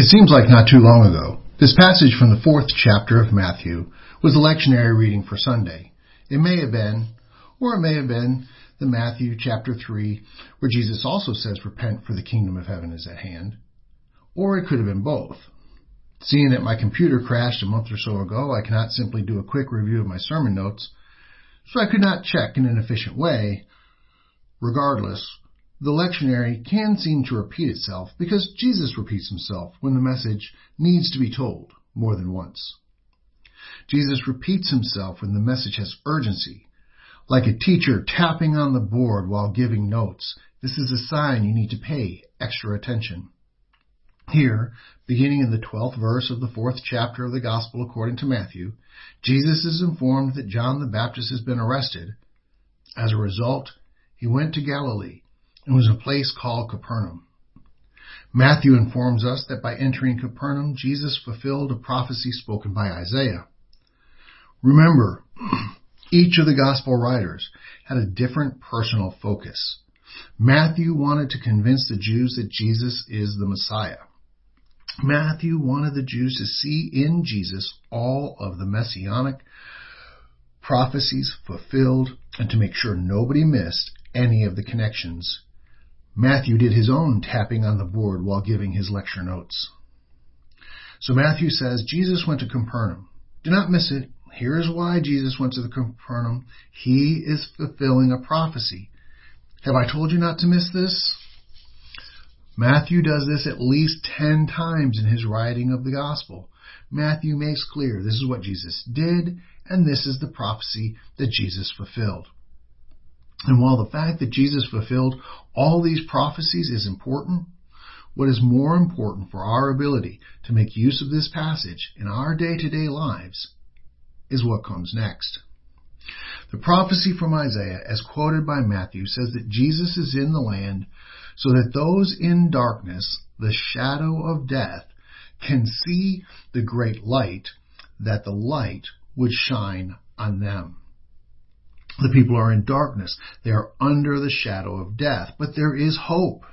It seems like not too long ago. This passage from the fourth chapter of Matthew was the lectionary reading for Sunday. It may have been, or it may have been, the Matthew chapter 3, where Jesus also says, Repent, for the kingdom of heaven is at hand. Or it could have been both. Seeing that my computer crashed a month or so ago, I cannot simply do a quick review of my sermon notes, so I could not check in an efficient way. Regardless, the lectionary can seem to repeat itself because Jesus repeats himself when the message needs to be told more than once. Jesus repeats himself when the message has urgency, like a teacher tapping on the board while giving notes. This is a sign you need to pay extra attention. Here, beginning in the 12th verse of the fourth chapter of the Gospel according to Matthew, Jesus is informed that John the Baptist has been arrested. As a result, he went to Galilee and was a place called Capernaum. Matthew informs us that by entering Capernaum, Jesus fulfilled a prophecy spoken by Isaiah. Remember, each of the gospel writers had a different personal focus. Matthew wanted to convince the Jews that Jesus is the Messiah. Matthew wanted the Jews to see in Jesus all of the messianic prophecies fulfilled and to make sure nobody missed any of the connections Matthew did his own tapping on the board while giving his lecture notes. So Matthew says Jesus went to Capernaum. Do not miss it. Here is why Jesus went to the Capernaum. He is fulfilling a prophecy. Have I told you not to miss this? Matthew does this at least ten times in his writing of the gospel. Matthew makes clear this is what Jesus did, and this is the prophecy that Jesus fulfilled. And while the fact that Jesus fulfilled all these prophecies is important, what is more important for our ability to make use of this passage in our day to day lives is what comes next. The prophecy from Isaiah, as quoted by Matthew, says that Jesus is in the land so that those in darkness, the shadow of death, can see the great light, that the light would shine on them. The people are in darkness. They are under the shadow of death. But there is hope.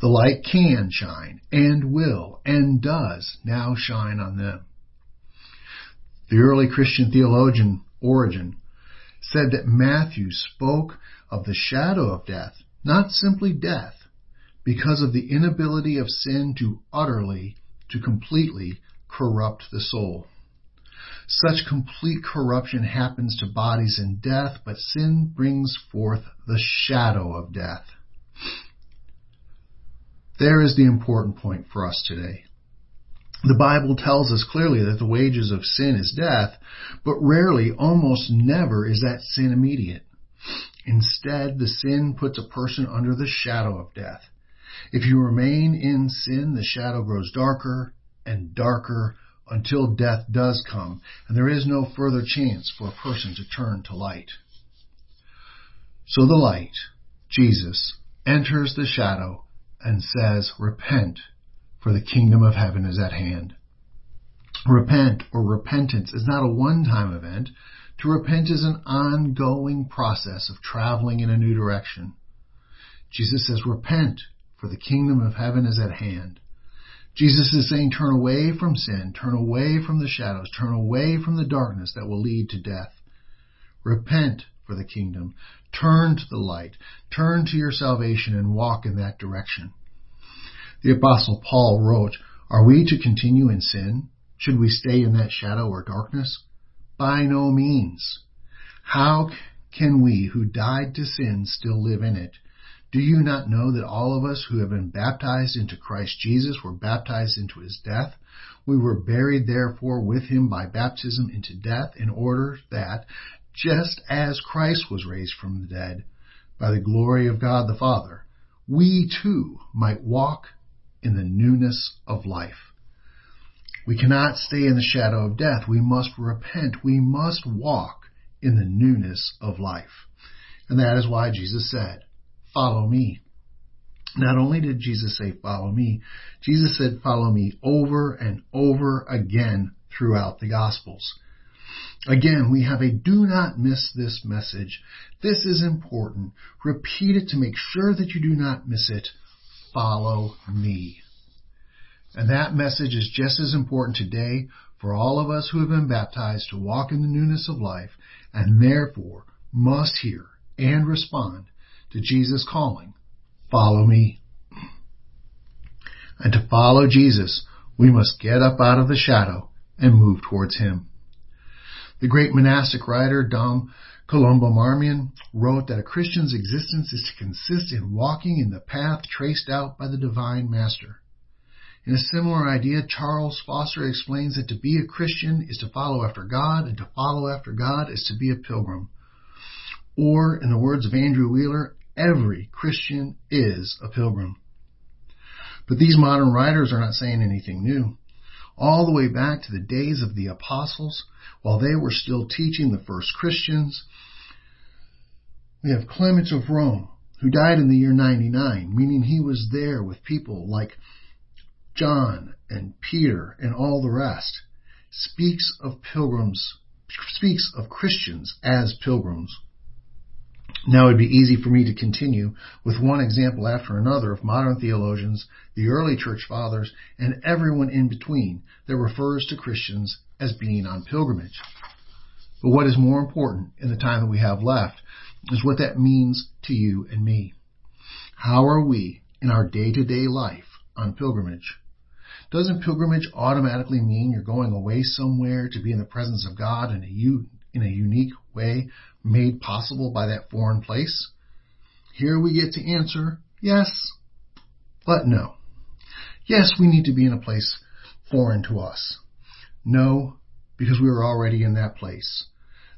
The light can shine and will and does now shine on them. The early Christian theologian Origen said that Matthew spoke of the shadow of death, not simply death, because of the inability of sin to utterly, to completely corrupt the soul. Such complete corruption happens to bodies in death, but sin brings forth the shadow of death. There is the important point for us today. The Bible tells us clearly that the wages of sin is death, but rarely, almost never, is that sin immediate. Instead, the sin puts a person under the shadow of death. If you remain in sin, the shadow grows darker and darker until death does come, and there is no further chance for a person to turn to light. So the light, Jesus, enters the shadow and says, Repent, for the kingdom of heaven is at hand. Repent or repentance is not a one-time event. To repent is an ongoing process of traveling in a new direction. Jesus says, Repent, for the kingdom of heaven is at hand. Jesus is saying, turn away from sin, turn away from the shadows, turn away from the darkness that will lead to death. Repent for the kingdom. Turn to the light. Turn to your salvation and walk in that direction. The apostle Paul wrote, are we to continue in sin? Should we stay in that shadow or darkness? By no means. How can we who died to sin still live in it? Do you not know that all of us who have been baptized into Christ Jesus were baptized into his death? We were buried therefore with him by baptism into death in order that, just as Christ was raised from the dead by the glory of God the Father, we too might walk in the newness of life. We cannot stay in the shadow of death. We must repent. We must walk in the newness of life. And that is why Jesus said, follow me. Not only did Jesus say, follow me, Jesus said, follow me over and over again throughout the Gospels. Again, we have a do not miss this message. This is important. Repeat it to make sure that you do not miss it. Follow me. And that message is just as important today for all of us who have been baptized to walk in the newness of life and therefore must hear and respond to Jesus calling, follow me. And to follow Jesus, we must get up out of the shadow and move towards Him. The great monastic writer Dom Columba Marmion wrote that a Christian's existence is to consist in walking in the path traced out by the divine master. In a similar idea, Charles Foster explains that to be a Christian is to follow after God, and to follow after God is to be a pilgrim. Or, in the words of Andrew Wheeler, every Christian is a pilgrim. But these modern writers are not saying anything new. All the way back to the days of the apostles, while they were still teaching the first Christians, we have Clement of Rome, who died in the year 99, meaning he was there with people like John and Peter and all the rest, speaks of pilgrims, speaks of Christians as pilgrims. Now it would be easy for me to continue with one example after another of modern theologians, the early church fathers, and everyone in between that refers to Christians as being on pilgrimage. But what is more important in the time that we have left is what that means to you and me. How are we in our day to day life on pilgrimage? Doesn't pilgrimage automatically mean you're going away somewhere to be in the presence of God in a, u- in a unique way made possible by that foreign place? Here we get to answer yes, but no. Yes, we need to be in a place foreign to us. No, because we are already in that place.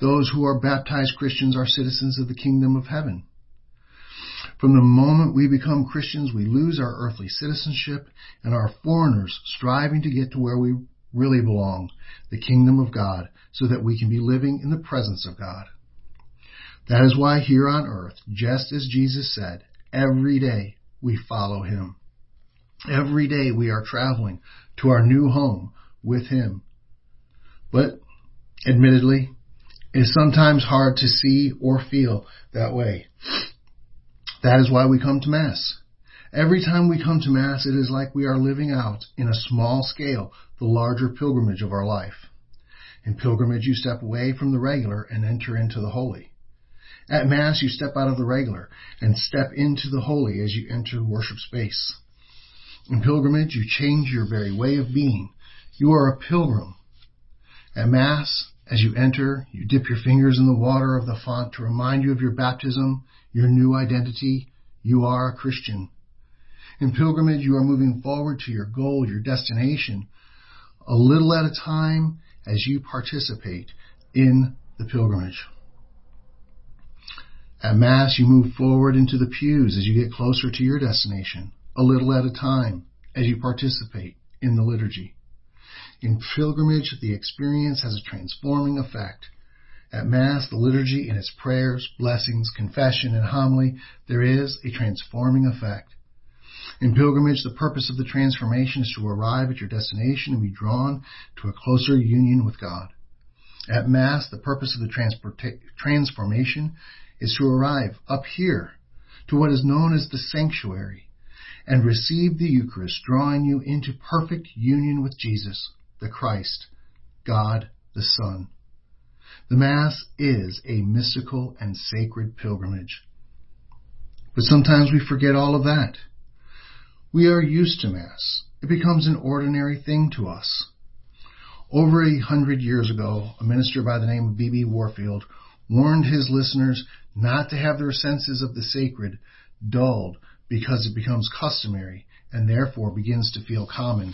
Those who are baptized Christians are citizens of the kingdom of heaven. From the moment we become Christians, we lose our earthly citizenship and are foreigners striving to get to where we really belong, the kingdom of God, so that we can be living in the presence of God. That is why here on earth, just as Jesus said, every day we follow him. Every day we are traveling to our new home with him. But admittedly, it is sometimes hard to see or feel that way. That is why we come to Mass. Every time we come to Mass, it is like we are living out, in a small scale, the larger pilgrimage of our life. In pilgrimage, you step away from the regular and enter into the holy. At Mass, you step out of the regular and step into the holy as you enter worship space. In pilgrimage, you change your very way of being. You are a pilgrim. At Mass, as you enter, you dip your fingers in the water of the font to remind you of your baptism, your new identity. You are a Christian. In pilgrimage, you are moving forward to your goal, your destination, a little at a time as you participate in the pilgrimage. At Mass, you move forward into the pews as you get closer to your destination, a little at a time as you participate in the liturgy. In pilgrimage, the experience has a transforming effect. At Mass, the liturgy in its prayers, blessings, confession, and homily, there is a transforming effect. In pilgrimage, the purpose of the transformation is to arrive at your destination and be drawn to a closer union with God. At Mass, the purpose of the transformation is to arrive up here to what is known as the sanctuary and receive the Eucharist, drawing you into perfect union with Jesus, the Christ, God the Son. The Mass is a mystical and sacred pilgrimage. But sometimes we forget all of that. We are used to Mass. It becomes an ordinary thing to us. Over a hundred years ago, a minister by the name of B.B. Warfield warned his listeners not to have their senses of the sacred dulled because it becomes customary and therefore begins to feel common.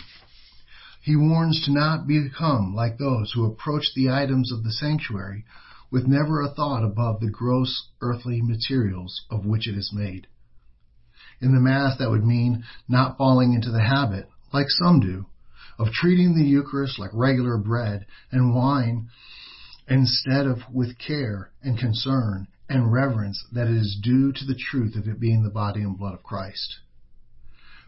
He warns to not become like those who approach the items of the sanctuary with never a thought above the gross earthly materials of which it is made. In the Mass, that would mean not falling into the habit, like some do, of treating the Eucharist like regular bread and wine instead of with care and concern and reverence that it is due to the truth of it being the body and blood of Christ.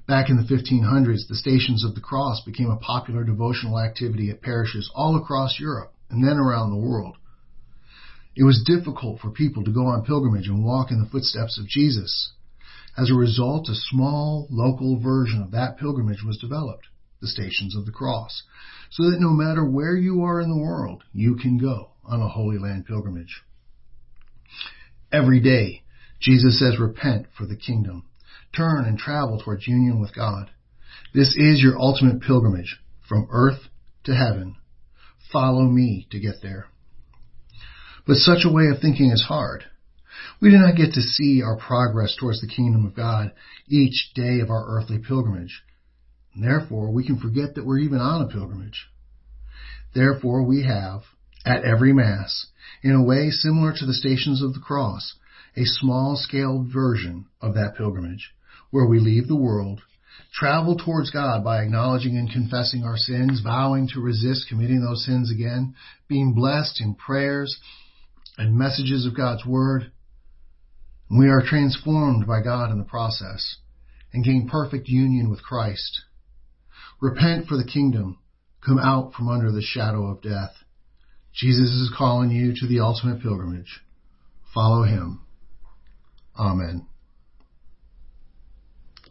Back in the 1500s, the Stations of the Cross became a popular devotional activity at parishes all across Europe and then around the world. It was difficult for people to go on pilgrimage and walk in the footsteps of Jesus. As a result, a small local version of that pilgrimage was developed. the stations of the cross, so that no matter where you are in the world, you can go on a Holy Land pilgrimage. Every day, Jesus says, repent for the kingdom. Turn and travel towards union with God. This is your ultimate pilgrimage from earth to heaven. Follow me to get there. But such a way of thinking is hard. We do not get to see our progress towards the kingdom of God each day of our earthly pilgrimage. Therefore, we can forget that we're even on a pilgrimage. Therefore, we have, at every Mass, in a way similar to the Stations of the Cross, a small scale version of that pilgrimage, where we leave the world, travel towards God by acknowledging and confessing our sins, vowing to resist committing those sins again, being blessed in prayers and messages of God's Word. We are transformed by God in the process and gain perfect union with Christ. Repent for the kingdom. Come out from under the shadow of death. Jesus is calling you to the ultimate pilgrimage. Follow him. Amen.